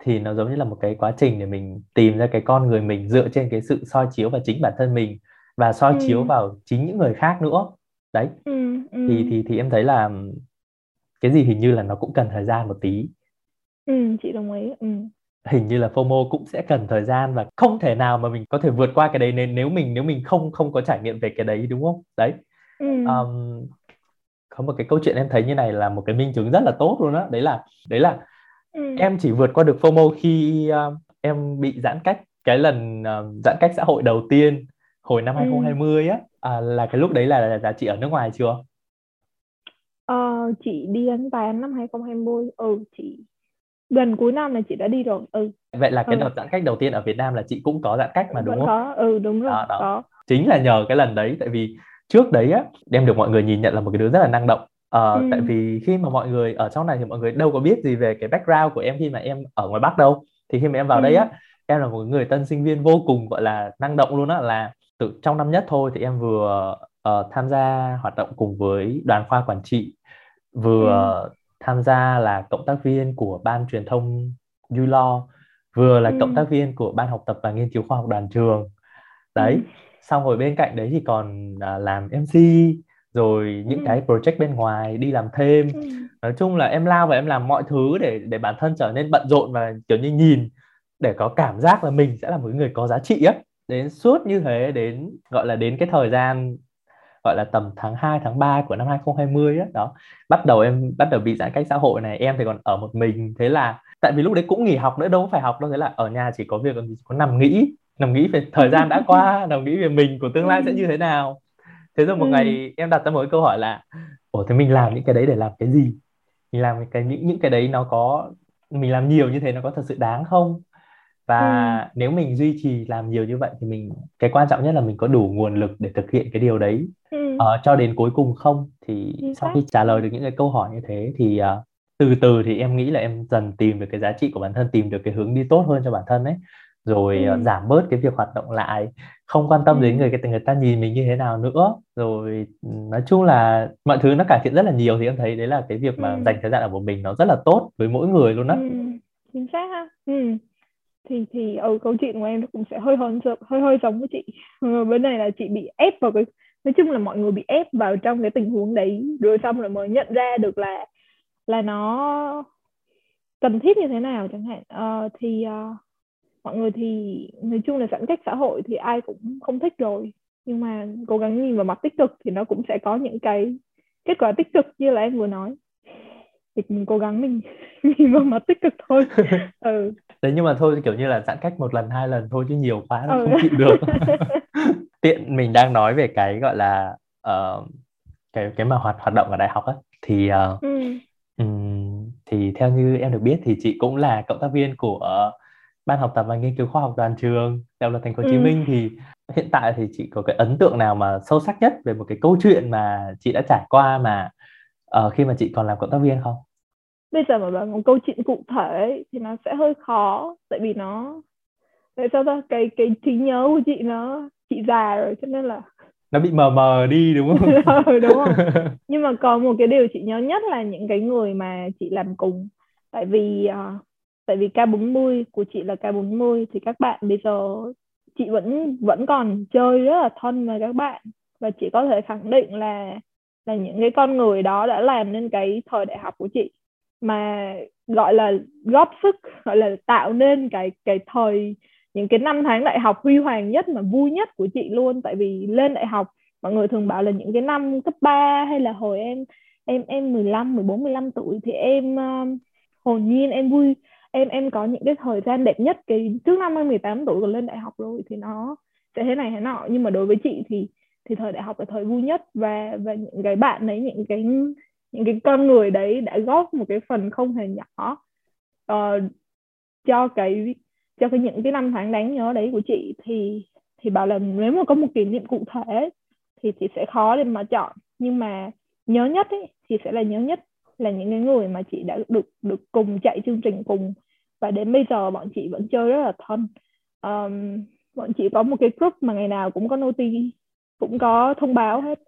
thì nó giống như là một cái quá trình để mình tìm ra cái con người mình dựa trên cái sự soi chiếu vào chính bản thân mình và soi ừ. chiếu vào chính những người khác nữa. Đấy. Ừ, ừ. thì thì thì em thấy là cái gì hình như là nó cũng cần thời gian một tí. Ừ chị đồng ý ừ. Hình như là FOMO cũng sẽ cần thời gian và không thể nào mà mình có thể vượt qua cái đấy nên nếu mình nếu mình không không có trải nghiệm về cái đấy đúng không? Đấy. Ừ. um, có một cái câu chuyện em thấy như này là một cái minh chứng rất là tốt luôn đó đấy là đấy là ừ. em chỉ vượt qua được FOMO khi uh, em bị giãn cách cái lần uh, giãn cách xã hội đầu tiên hồi năm 2020 ừ. á à, là cái lúc đấy là, là, là chị ở nước ngoài chưa? Ờ, chị đi Ấn Bản năm 2020 ừ chị gần cuối năm là chị đã đi rồi ừ vậy là cái ừ. đợt giãn cách đầu tiên ở Việt Nam là chị cũng có giãn cách mà đúng Vẫn không? Có, ừ đúng rồi, đó, đó. có. Chính là nhờ cái lần đấy tại vì trước đấy á em được mọi người nhìn nhận là một cái đứa rất là năng động Ờ, ừ. tại vì khi mà mọi người ở trong này thì mọi người đâu có biết gì về cái background của em khi mà em ở ngoài Bắc đâu thì khi mà em vào ừ. đây á em là một người tân sinh viên vô cùng gọi là năng động luôn á là từ trong năm nhất thôi thì em vừa uh, tham gia hoạt động cùng với đoàn khoa quản trị vừa ừ. tham gia là cộng tác viên của ban truyền thông ULaw vừa là ừ. cộng tác viên của ban học tập và nghiên cứu khoa học đoàn trường đấy ừ. xong rồi bên cạnh đấy thì còn uh, làm MC rồi những ừ. cái project bên ngoài đi làm thêm. Ừ. nói chung là em lao và em làm mọi thứ để để bản thân trở nên bận rộn và kiểu như nhìn để có cảm giác là mình sẽ là một người có giá trị á. Đến suốt như thế đến gọi là đến cái thời gian gọi là tầm tháng 2 tháng 3 của năm 2020 á đó bắt đầu em bắt đầu bị giãn cách xã hội này em thì còn ở một mình. Thế là tại vì lúc đấy cũng nghỉ học nữa đâu phải học đâu thế là ở nhà chỉ có việc chỉ có nằm nghĩ nằm nghĩ về thời gian đã qua nằm nghĩ về mình của tương lai sẽ như thế nào thế rồi một ừ. ngày em đặt ra một cái câu hỏi là ủa thế mình làm những cái đấy để làm cái gì mình làm cái những những cái đấy nó có mình làm nhiều như thế nó có thật sự đáng không và ừ. nếu mình duy trì làm nhiều như vậy thì mình cái quan trọng nhất là mình có đủ nguồn lực để thực hiện cái điều đấy ừ. uh, cho đến cuối cùng không thì Chính sau khi trả lời được những cái câu hỏi như thế thì uh, từ từ thì em nghĩ là em dần tìm được cái giá trị của bản thân tìm được cái hướng đi tốt hơn cho bản thân ấy rồi ừ. uh, giảm bớt cái việc hoạt động lại không quan tâm ừ. đến người người ta nhìn mình như thế nào nữa rồi nói chung là mọi thứ nó cải thiện rất là nhiều thì em thấy đấy là cái việc mà ừ. dành thời gian ở một mình nó rất là tốt với mỗi người luôn á ừ. chính xác ha ừ thì thì ở ừ, câu chuyện của em cũng sẽ hơi hơn hơi hơi giống với chị bên này là chị bị ép vào cái nói chung là mọi người bị ép vào trong cái tình huống đấy rồi xong rồi mới nhận ra được là là nó cần thiết như thế nào chẳng hạn uh, thì uh, mọi người thì nói chung là giãn cách xã hội thì ai cũng không thích rồi. Nhưng mà cố gắng nhìn vào mặt tích cực thì nó cũng sẽ có những cái kết quả tích cực như là em vừa nói. Thì mình cố gắng mình nhìn vào mặt tích cực thôi. Ừ. Đấy nhưng mà thôi kiểu như là giãn cách một lần hai lần thôi chứ nhiều quá là ừ. không chịu được. Tiện mình đang nói về cái gọi là uh, cái cái mà hoạt hoạt động ở đại học á thì uh, ừ. um, thì theo như em được biết thì chị cũng là cộng tác viên của uh, ban học tập và nghiên cứu khoa học đoàn trường đại học thành phố Hồ Chí ừ. Minh thì hiện tại thì chị có cái ấn tượng nào mà sâu sắc nhất về một cái câu chuyện mà chị đã trải qua mà uh, khi mà chị còn làm cộng tác viên không? bây giờ mà bảo một câu chuyện cụ thể thì nó sẽ hơi khó tại vì nó tại sao ta cái cái trí nhớ của chị nó chị già rồi cho nên là nó bị mờ mờ đi đúng không? ừ, đúng không? Nhưng mà còn một cái điều chị nhớ nhất là những cái người mà chị làm cùng tại vì uh, tại vì K40 của chị là K40 thì các bạn bây giờ chị vẫn vẫn còn chơi rất là thân với các bạn. Và chị có thể khẳng định là là những cái con người đó đã làm nên cái thời đại học của chị. Mà gọi là góp sức gọi là tạo nên cái cái thời những cái năm tháng đại học huy hoàng nhất mà vui nhất của chị luôn. Tại vì lên đại học mọi người thường bảo là những cái năm cấp 3 hay là hồi em em em 15 14 15 tuổi thì em uh, hồn nhiên em vui em em có những cái thời gian đẹp nhất cái trước năm em 18 tuổi còn lên đại học rồi thì nó sẽ thế này thế nọ. Nhưng mà đối với chị thì thì thời đại học là thời vui nhất và và những cái bạn đấy những cái những cái con người đấy đã góp một cái phần không hề nhỏ uh, cho cái cho cái những cái năm tháng đáng nhớ đấy của chị. Thì thì bảo là nếu mà có một kỷ niệm cụ thể thì chị sẽ khó để mà chọn. Nhưng mà nhớ nhất ấy, thì sẽ là nhớ nhất là những cái người mà chị đã được được cùng chạy chương trình cùng. Và đến bây giờ bọn chị vẫn chơi rất là thân. Um, bọn chị có một cái group mà ngày nào cũng có noti cũng có thông báo hết.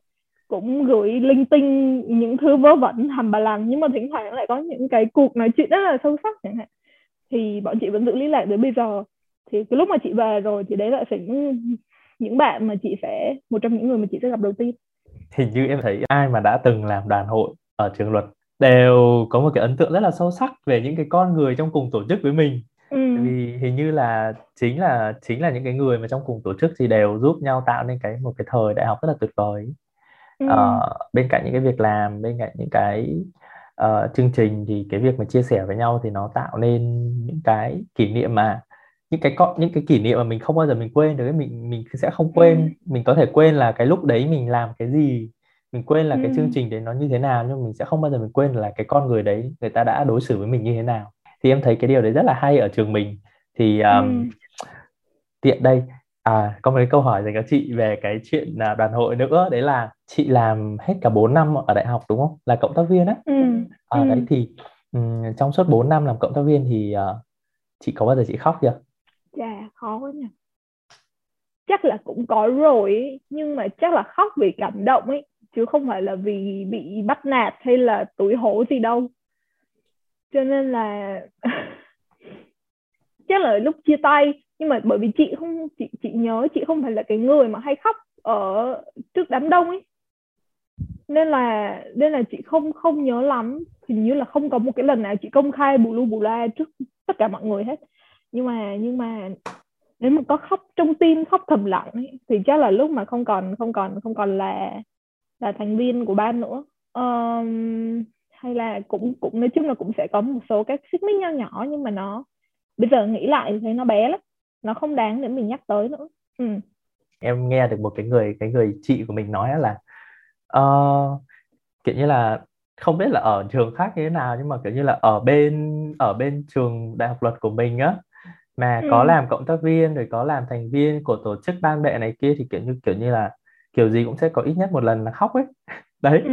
Cũng gửi linh tinh những thứ vớ vẩn hầm bà lằng nhưng mà thỉnh thoảng lại có những cái cuộc nói chuyện rất là sâu sắc chẳng hạn. Thì bọn chị vẫn giữ liên lạc đến bây giờ. Thì cái lúc mà chị về rồi thì đấy lại phải những, những bạn mà chị sẽ một trong những người mà chị sẽ gặp đầu tiên. Hình như em thấy ai mà đã từng làm đoàn hội ở trường luật đều có một cái ấn tượng rất là sâu sắc về những cái con người trong cùng tổ chức với mình ừ. vì hình như là chính là chính là những cái người mà trong cùng tổ chức thì đều giúp nhau tạo nên cái một cái thời đại học rất là tuyệt vời ừ. ờ, bên cạnh những cái việc làm bên cạnh những cái uh, chương trình thì cái việc mà chia sẻ với nhau thì nó tạo nên những cái kỷ niệm mà những cái có những cái kỷ niệm mà mình không bao giờ mình quên được mình mình sẽ không quên ừ. mình có thể quên là cái lúc đấy mình làm cái gì mình quên là ừ. cái chương trình đấy nó như thế nào nhưng mình sẽ không bao giờ mình quên là cái con người đấy người ta đã đối xử với mình như thế nào thì em thấy cái điều đấy rất là hay ở trường mình thì um, ừ. tiện đây à có một cái câu hỏi dành cho chị về cái chuyện uh, đoàn hội nữa đấy là chị làm hết cả 4 năm ở đại học đúng không là cộng tác viên á ừ. à, ừ. đấy thì um, trong suốt 4 năm làm cộng tác viên thì uh, chị có bao giờ chị khóc chưa? Dạ khó quá nhỉ chắc là cũng có rồi ấy, nhưng mà chắc là khóc vì cảm động ấy chứ không phải là vì bị bắt nạt hay là tủi hổ gì đâu. Cho nên là chắc là lúc chia tay nhưng mà bởi vì chị không chị chị nhớ chị không phải là cái người mà hay khóc ở trước đám đông ấy. Nên là nên là chị không không nhớ lắm. Hình như là không có một cái lần nào chị công khai bù lu bù la trước tất cả mọi người hết. Nhưng mà nhưng mà nếu mà có khóc trong tim khóc thầm lặng ấy, thì chắc là lúc mà không còn không còn không còn là là thành viên của ban nữa um, hay là cũng cũng nói chung là cũng sẽ có một số các xích mích nhỏ nhỏ nhưng mà nó bây giờ nghĩ lại thấy nó bé lắm nó không đáng để mình nhắc tới nữa ừ. em nghe được một cái người cái người chị của mình nói là uh, kiểu như là không biết là ở trường khác như thế nào nhưng mà kiểu như là ở bên ở bên trường đại học luật của mình á mà ừ. có làm cộng tác viên rồi có làm thành viên của tổ chức ban bệ này kia thì kiểu như kiểu như là kiểu gì cũng sẽ có ít nhất một lần là khóc ấy. Đấy ừ.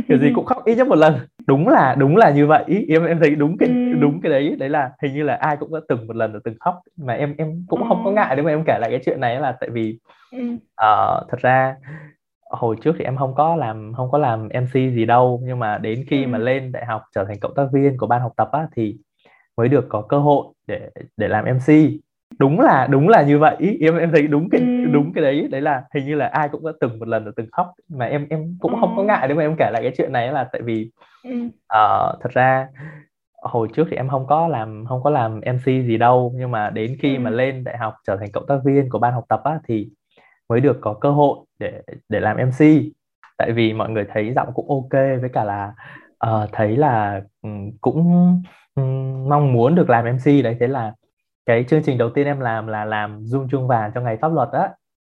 kiểu gì cũng khóc ít nhất một lần. Đúng là đúng là như vậy. Em em thấy đúng cái ừ. đúng cái đấy. Đấy là hình như là ai cũng đã từng một lần đã từng khóc. Mà em em cũng không có ngại nếu mà em kể lại cái chuyện này là tại vì uh, thật ra hồi trước thì em không có làm không có làm MC gì đâu. Nhưng mà đến khi mà lên đại học trở thành cộng tác viên của ban học tập á thì mới được có cơ hội để để làm MC đúng là đúng là như vậy em em thấy đúng cái ừ. đúng cái đấy đấy là hình như là ai cũng đã từng một lần đã từng khóc mà em em cũng ừ. không có ngại nếu mà em kể lại cái chuyện này là tại vì ừ. uh, thật ra hồi trước thì em không có làm không có làm MC gì đâu nhưng mà đến khi ừ. mà lên đại học trở thành cộng tác viên của ban học tập á thì mới được có cơ hội để để làm MC tại vì mọi người thấy giọng cũng ok với cả là uh, thấy là um, cũng um, mong muốn được làm MC đấy thế là cái chương trình đầu tiên em làm là làm dung chuông vàng cho ngày pháp luật á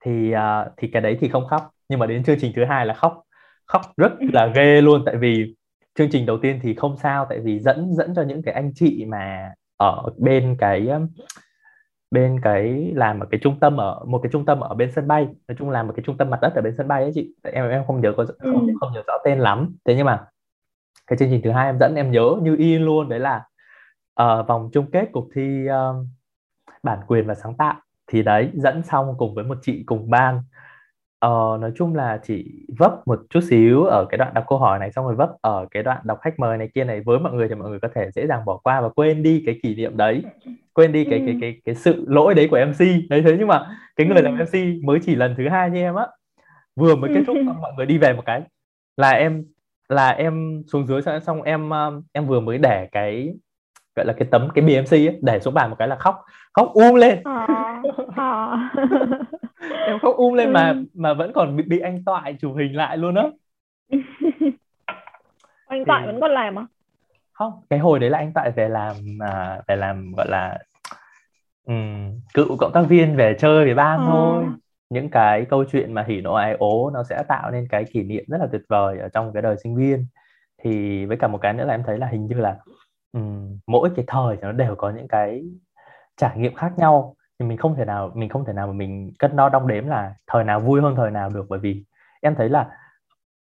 thì uh, thì cái đấy thì không khóc. Nhưng mà đến chương trình thứ hai là khóc. Khóc rất là ghê luôn tại vì chương trình đầu tiên thì không sao tại vì dẫn dẫn cho những cái anh chị mà ở bên cái bên cái làm ở cái trung tâm ở một cái trung tâm ở bên sân bay. Nói chung là một cái trung tâm mặt đất ở bên sân bay ấy chị. Em em không nhớ có không, ừ. không nhớ rõ tên lắm. Thế nhưng mà cái chương trình thứ hai em dẫn em nhớ như in luôn. Đấy là uh, vòng chung kết cuộc thi uh, bản quyền và sáng tạo. Thì đấy dẫn xong cùng với một chị cùng ban. Ờ, nói chung là chỉ vấp một chút xíu ở cái đoạn đọc câu hỏi này xong rồi vấp ở cái đoạn đọc khách mời này kia này. Với mọi người thì mọi người có thể dễ dàng bỏ qua và quên đi cái kỷ niệm đấy. Quên đi cái cái ừ. cái cái sự lỗi đấy của MC đấy thế nhưng mà cái người làm MC ừ. mới chỉ lần thứ hai như em á. Vừa mới kết thúc mọi người đi về một cái. Là em là em xuống dưới xong em um, em vừa mới để cái gọi là cái tấm cái BMC ấy, để xuống bàn một cái là khóc khóc um lên à, à. em khóc um lên mà ừ. mà vẫn còn bị, bị anh toại chụp hình lại luôn á anh toại thì... vẫn còn làm à không cái hồi đấy là anh toại về làm à, về làm gọi là um, cựu cộng tác viên về chơi với ban à. thôi những cái câu chuyện mà hỉ nộ ai ố nó sẽ tạo nên cái kỷ niệm rất là tuyệt vời ở trong cái đời sinh viên thì với cả một cái nữa là em thấy là hình như là mỗi cái thời nó đều có những cái trải nghiệm khác nhau. Thì mình không thể nào mình không thể nào mà mình cân đo đong đếm là thời nào vui hơn thời nào được. Bởi vì em thấy là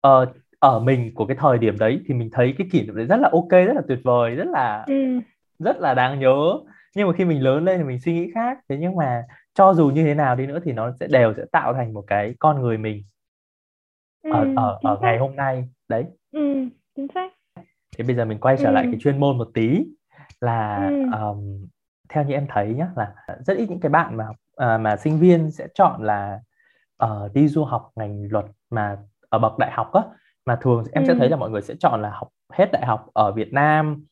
uh, ở mình của cái thời điểm đấy thì mình thấy cái kỷ niệm đấy rất là ok rất là tuyệt vời rất là ừ. rất là đáng nhớ. Nhưng mà khi mình lớn lên thì mình suy nghĩ khác. Thế nhưng mà cho dù như thế nào đi nữa thì nó sẽ đều sẽ tạo thành một cái con người mình ở ở ở ngày hôm nay. Đấy. Ừ, chính xác thế bây giờ mình quay trở ừ. lại cái chuyên môn một tí là um, theo như em thấy nhá là rất ít những cái bạn mà uh, mà sinh viên sẽ chọn là uh, đi du học ngành luật mà ở bậc đại học á mà thường em ừ. sẽ thấy là mọi người sẽ chọn là học hết đại học ở Việt Nam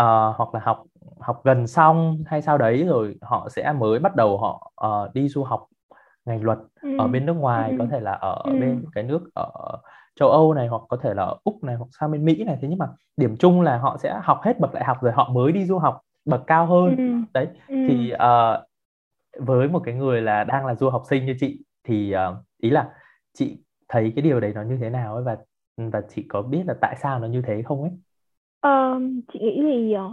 uh, hoặc là học học gần xong hay sau đấy rồi họ sẽ mới bắt đầu họ uh, đi du học ngành luật ừ. ở bên nước ngoài ừ. có thể là ở ừ. bên cái nước ở châu Âu này hoặc có thể là ở Úc này hoặc sang bên Mỹ này thế nhưng mà điểm chung là họ sẽ học hết bậc đại học rồi họ mới đi du học bậc cao hơn ừ. đấy ừ. thì uh, với một cái người là đang là du học sinh như chị thì uh, ý là chị thấy cái điều đấy nó như thế nào ấy và và chị có biết là tại sao nó như thế không ấy? Um, chị nghĩ thì uh,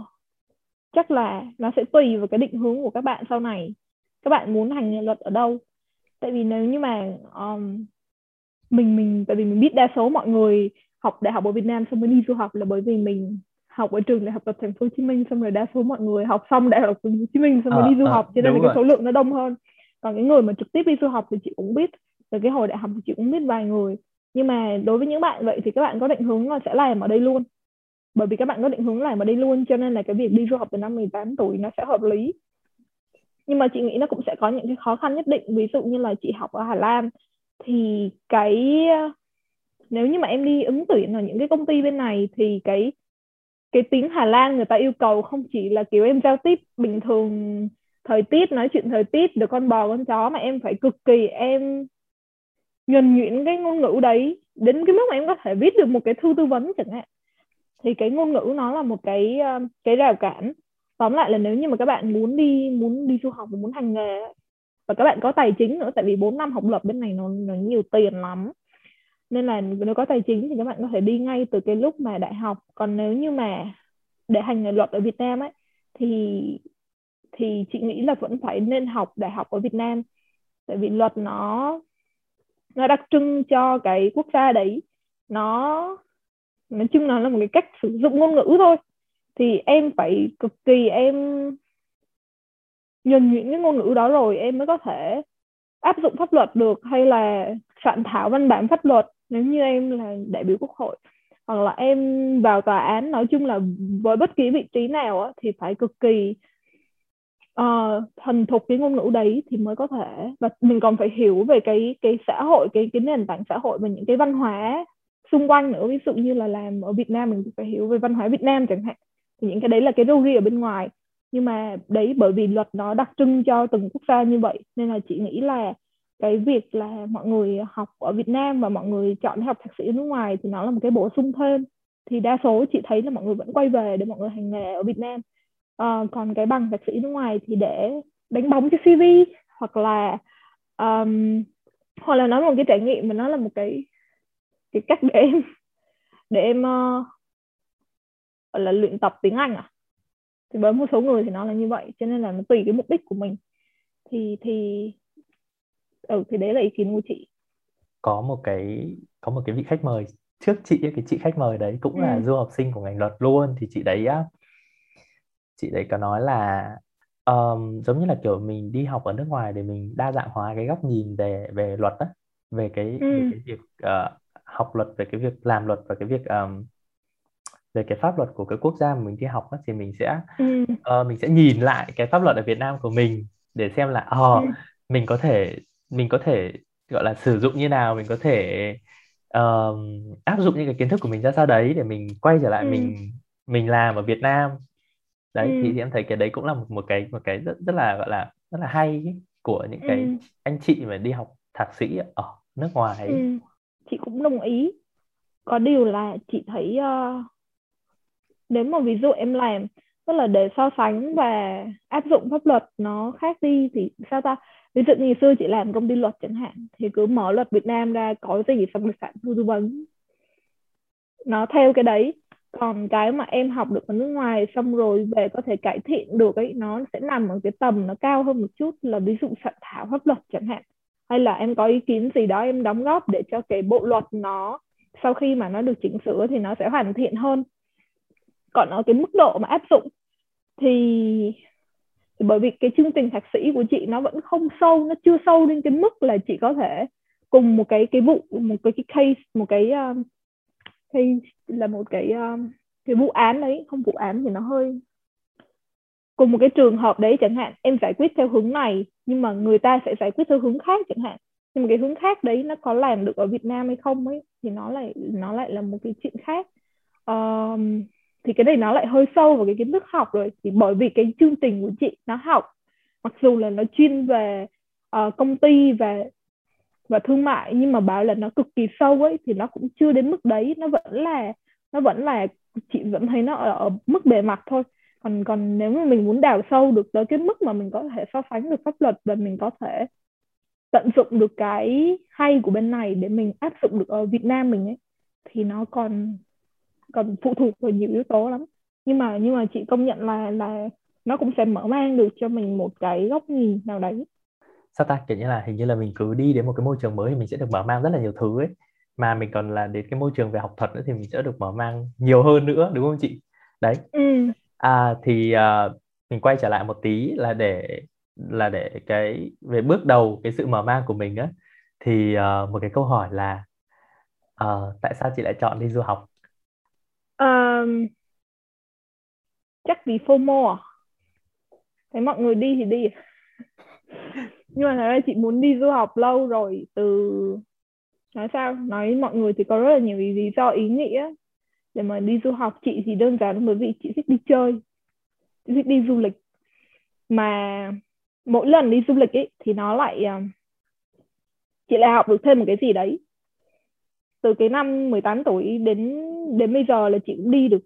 chắc là nó sẽ tùy vào cái định hướng của các bạn sau này các bạn muốn hành luật ở đâu tại vì nếu như mà um, mình mình tại vì mình biết đa số mọi người học đại học ở Việt Nam xong mới đi du học là bởi vì mình học ở trường đại học luật thành phố Hồ Chí Minh xong rồi đa số mọi người học xong đại học thành phố Hồ Chí Minh xong rồi à, đi du à, học cho nên là cái số lượng nó đông hơn. Còn cái người mà trực tiếp đi du học thì chị cũng biết từ cái hồi đại học thì chị cũng biết vài người. Nhưng mà đối với những bạn vậy thì các bạn có định hướng là sẽ làm ở đây luôn. Bởi vì các bạn có định hướng làm ở đây luôn cho nên là cái việc đi du học từ năm 18 tuổi nó sẽ hợp lý. Nhưng mà chị nghĩ nó cũng sẽ có những cái khó khăn nhất định. Ví dụ như là chị học ở Hà Lan thì cái, nếu như mà em đi ứng tuyển ở những cái công ty bên này thì cái cái tiếng Hà Lan người ta yêu cầu không chỉ là kiểu em giao tiếp bình thường thời tiết, nói chuyện thời tiết được con bò con chó mà em phải cực kỳ em nhuần nhuyễn cái ngôn ngữ đấy đến cái mức mà em có thể viết được một cái thư tư vấn chẳng hạn. Thì cái ngôn ngữ nó là một cái ờ, cái rào cản. Tóm lại là nếu như mà các bạn muốn đi muốn đi du học và muốn hành nghề và các bạn có tài chính nữa tại vì 4 năm học lập bên này nó, nó nhiều tiền lắm. Nên là nếu có tài chính thì các bạn có thể đi ngay từ cái lúc mà đại học. Còn nếu như mà để hành nghề luật ở Việt Nam ấy thì thì chị nghĩ là vẫn phải nên học đại học ở Việt Nam. Tại vì luật nó nó đặc trưng cho cái quốc gia đấy. Nó nói chung là là một cái cách sử dụng ngôn ngữ thôi. Thì em phải cực kỳ em nhìn những cái ngôn ngữ đó rồi em mới có thể áp dụng pháp luật được hay là soạn thảo văn bản pháp luật nếu như em là đại biểu quốc hội. Hoặc là em vào tòa án nói chung là với bất kỳ vị trí nào á, thì phải cực kỳ ờ, uh, thần thục cái ngôn ngữ đấy thì mới có thể. Và mình còn phải hiểu về cái cái xã hội cái cái nền tảng xã hội và những cái văn hóa xung quanh nữa. Ví dụ như là làm ở Việt Nam mình phải hiểu về văn hóa Việt Nam chẳng hạn. Thì những cái đấy là cái rô ở bên ngoài nhưng mà đấy bởi vì luật nó đặc trưng cho từng quốc gia như vậy nên là chị nghĩ là cái việc là mọi người học ở Việt Nam và mọi người chọn học thạc sĩ ở nước ngoài thì nó là một cái bổ sung thêm. Thì đa số chị thấy là mọi người vẫn quay về để mọi người hành nghề ở Việt Nam. À, còn cái bằng thạc sĩ nước ngoài thì để đánh bóng cho CV hoặc là um, hoặc là nói một cái trải nghiệm mà nó là một cái cái cách để em để em uh, gọi là luyện tập tiếng Anh à? Thì với một số người thì nó là như vậy cho nên là nó tùy cái mục đích của mình thì thì ừ thì đấy là ý kiến của chị có một cái có một cái vị khách mời trước chị cái chị khách mời đấy cũng ừ. là du học sinh của ngành luật luôn thì chị đấy á chị đấy có nói là um, giống như là kiểu mình đi học ở nước ngoài để mình đa dạng hóa cái góc nhìn về về luật á về cái ừ. về cái việc uh, học luật về cái việc làm luật và cái việc um, về cái pháp luật của cái quốc gia mà mình đi học á, thì mình sẽ ừ. uh, mình sẽ nhìn lại cái pháp luật ở Việt Nam của mình để xem là ờ uh, ừ. mình có thể mình có thể gọi là sử dụng như nào mình có thể uh, áp dụng những cái kiến thức của mình ra sao đấy để mình quay trở lại ừ. mình mình làm ở Việt Nam đấy ừ. thì, thì em thấy cái đấy cũng là một, một cái một cái rất rất là gọi là rất là hay ấy, của những cái ừ. anh chị mà đi học thạc sĩ ở nước ngoài ấy. Ừ. chị cũng đồng ý có điều là chị thấy uh, nếu mà ví dụ em làm, tức là để so sánh và áp dụng pháp luật nó khác đi thì sao ta? Ví dụ như xưa chị làm công ty luật chẳng hạn, thì cứ mở luật Việt Nam ra có gì xong rồi sản tư vấn nó theo cái đấy. Còn cái mà em học được ở nước ngoài xong rồi về có thể cải thiện được ấy, nó sẽ nằm ở cái tầm nó cao hơn một chút, là ví dụ soạn thảo pháp luật chẳng hạn. Hay là em có ý kiến gì đó em đóng góp để cho cái bộ luật nó, sau khi mà nó được chỉnh sửa thì nó sẽ hoàn thiện hơn còn ở cái mức độ mà áp dụng thì, thì bởi vì cái chương trình thạc sĩ của chị nó vẫn không sâu nó chưa sâu đến cái mức là chị có thể cùng một cái cái vụ một cái cái case một cái um, case là một cái um, cái vụ án đấy không vụ án thì nó hơi cùng một cái trường hợp đấy chẳng hạn em giải quyết theo hướng này nhưng mà người ta sẽ giải quyết theo hướng khác chẳng hạn. Nhưng mà cái hướng khác đấy nó có làm được ở Việt Nam hay không ấy thì nó lại nó lại là một cái chuyện khác. Um, thì cái này nó lại hơi sâu vào cái kiến thức học rồi. Thì bởi vì cái chương trình của chị nó học mặc dù là nó chuyên về uh, công ty và và thương mại nhưng mà bảo là nó cực kỳ sâu ấy thì nó cũng chưa đến mức đấy. Nó vẫn là nó vẫn là chị vẫn thấy nó ở, ở mức bề mặt thôi. Còn còn nếu mà mình muốn đào sâu được tới cái mức mà mình có thể so sánh được pháp luật và mình có thể tận dụng được cái hay của bên này để mình áp dụng được ở Việt Nam mình ấy thì nó còn còn phụ thuộc vào nhiều yếu tố lắm. Nhưng mà nhưng mà chị công nhận là là nó cũng sẽ mở mang được cho mình một cái góc nhìn nào đấy. Sao ta? Kiểu như là hình như là mình cứ đi đến một cái môi trường mới thì mình sẽ được mở mang rất là nhiều thứ ấy. Mà mình còn là đến cái môi trường về học thuật nữa thì mình sẽ được mở mang nhiều hơn nữa đúng không chị? Đấy. Ừ. à thì uh, mình quay trở lại một tí là để là để cái về bước đầu cái sự mở mang của mình á. Thì uh, một cái câu hỏi là uh, tại sao chị lại chọn đi du học um, chắc vì FOMO à? Thấy mọi người đi thì đi. Nhưng mà thật ra chị muốn đi du học lâu rồi từ nói sao nói mọi người thì có rất là nhiều lý do ý nghĩa. Để mà đi du học chị thì đơn giản bởi vì chị thích đi chơi chị thích đi du lịch. Mà mỗi lần đi du lịch ấy thì nó lại chị lại học được thêm một cái gì đấy từ cái năm 18 tuổi đến đến bây giờ là chị cũng đi được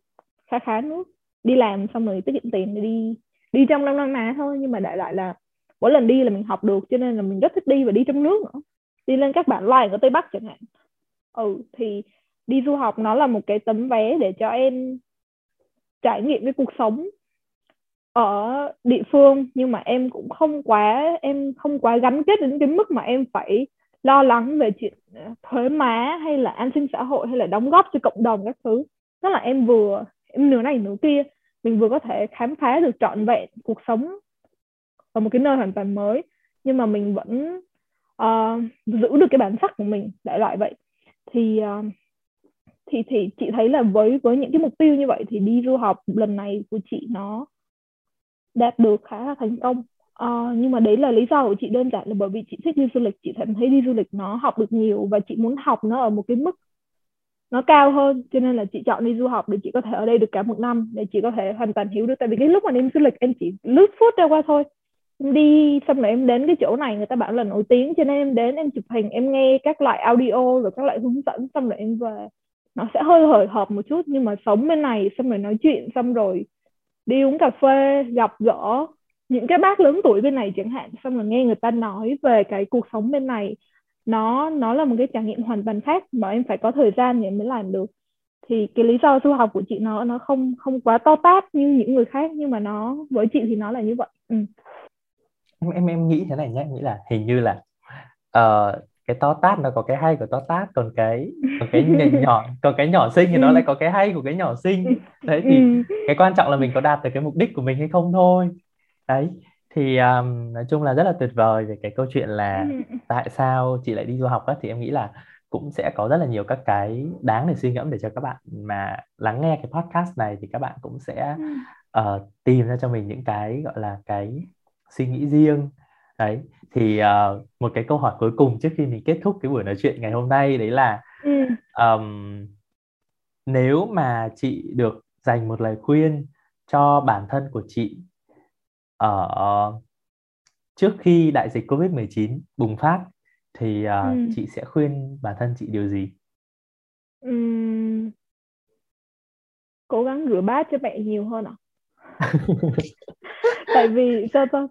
khá khá nước. Đi làm xong rồi tiết kiệm tiền để đi đi trong năm năm má thôi. Nhưng mà đại lại là mỗi lần đi là mình học được, cho nên là mình rất thích đi và đi trong nước nữa. Đi lên các bản làng ở tây bắc chẳng hạn. Ừ thì đi du học nó là một cái tấm vé để cho em trải nghiệm cái cuộc sống ở địa phương. Nhưng mà em cũng không quá, em không quá gắn kết đến cái mức mà em phải lo lắng về chuyện ờ, thuế má hay là an sinh xã hội hay là đóng góp cho cộng đồng các thứ. Tức là em vừa em nửa này nửa kia mình vừa có thể khám phá được trọn vẹn cuộc sống ở một cái nơi hoàn toàn mới nhưng mà mình vẫn uh, giữ được cái bản sắc của mình đại loại vậy. Thì uh, thì thì chị thấy là với với những cái mục tiêu như vậy thì đi du học lần này của chị nó đạt được khá là thành công uh, nhưng mà đấy là lý do của chị đơn giản là bởi vì chị thích đi du lịch chị cảm thấy đi du lịch nó học được nhiều và chị muốn học nó ở một cái mức nó cao hơn cho nên là chị chọn đi du học để chị có thể ở đây được cả một năm để chị có thể hoàn toàn hiểu được. Tại vì cái lúc mà đi du lịch em chỉ lướt phút ra qua thôi. Em đi xong rồi em đến cái chỗ này người ta bảo là nổi tiếng cho nên em đến em chụp hình em nghe các loại audio rồi các loại hướng dẫn xong rồi em về. Nó sẽ hơi hời hợt một chút nhưng mà sống bên này xong rồi nói chuyện xong rồi đi uống cà phê gặp gỡ những cái bác lớn tuổi bên này chẳng hạn xong rồi nghe người ta nói về cái cuộc sống bên này nó nó là một cái trải nghiệm hoàn toàn khác mà em phải có thời gian để mới làm được thì cái lý do du học của chị nó nó không không quá to tát như những người khác nhưng mà nó với chị thì nó là như vậy ừ. em em em nghĩ thế này nhé nghĩ là hình như là uh, cái to tát nó có cái hay của to tát còn cái còn cái nhỏ còn cái nhỏ xinh thì nó lại có cái hay của cái nhỏ xinh đấy thì ừ. cái quan trọng là mình có đạt được cái mục đích của mình hay không thôi đấy thì um, nói chung là rất là tuyệt vời về cái câu chuyện là ừ. tại sao chị lại đi du học á thì em nghĩ là cũng sẽ có rất là nhiều các cái đáng để suy ngẫm để cho các bạn mà lắng nghe cái podcast này thì các bạn cũng sẽ uh, tìm ra cho mình những cái gọi là cái suy nghĩ riêng. Đấy thì uh, một cái câu hỏi cuối cùng trước khi mình kết thúc cái buổi nói chuyện ngày hôm nay đấy là um, nếu mà chị được dành một lời khuyên cho bản thân của chị ở trước khi đại dịch Covid-19 bùng phát thì uh, ừ. chị sẽ khuyên bản thân chị điều gì? Uhm, cố gắng rửa bát cho mẹ nhiều hơn ạ. À? tại vì sao sao?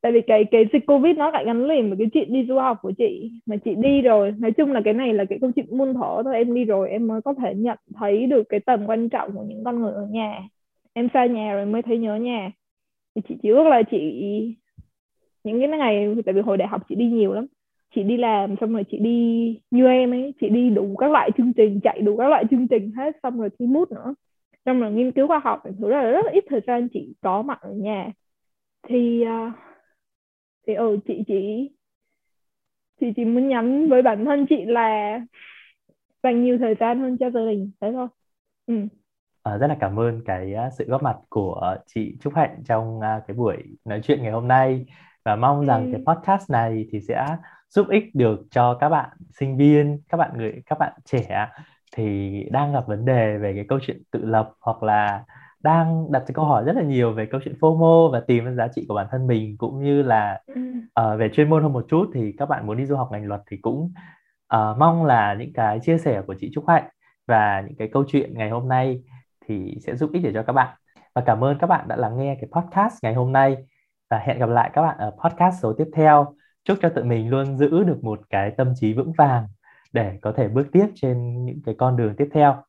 Tại vì cái cái dịch Covid nó lại gắn liền với cái chuyện đi du học của chị mà chị đi rồi. Nói chung là cái này là cái câu chuyện muôn thở thôi. Em đi rồi em mới có thể nhận thấy được cái tầm quan trọng của những con người ở nhà. Em xa nhà rồi mới thấy nhớ nhà chị chỉ ước là chị những cái ngày, tại vì hồi đại học chị đi nhiều lắm. Chị đi làm, xong rồi chị đi như em ấy, chị đi đủ các loại chương trình, chạy đủ các loại chương trình hết, xong rồi thi mút nữa. Xong rồi nghiên cứu khoa học, thì thực ra là rất là ít thời gian chị có mặt ở nhà. Thì à, thì ừ chị chỉ chị chỉ muốn nhắn với bản thân chị là dành nhiều thời gian hơn cho gia đình, thế thôi. Ừ uh, rất là cảm ơn cái uh, sự góp mặt của chị Trúc Hạnh trong uh, cái buổi nói chuyện ngày hôm nay và mong ừ. rằng cái podcast này thì sẽ giúp ích được cho các bạn sinh viên, các bạn người các bạn trẻ thì đang gặp vấn đề về cái câu chuyện tự lập hoặc là đang đặt câu hỏi rất là nhiều về câu chuyện FOMO và tìm ra giá trị của bản thân mình cũng như là uh, về chuyên môn hơn một chút thì các bạn muốn đi du học ngành luật thì cũng uh, mong là những cái chia sẻ của chị Trúc Hạnh và những cái câu chuyện ngày hôm nay thì sẽ giúp ích để cho các bạn. Và cảm ơn các bạn đã lắng nghe cái podcast ngày hôm nay. Và hẹn gặp lại các bạn ở podcast số tiếp theo. Chúc cho tự mình luôn giữ được một cái tâm trí vững vàng để có thể bước tiếp trên những cái con đường tiếp theo.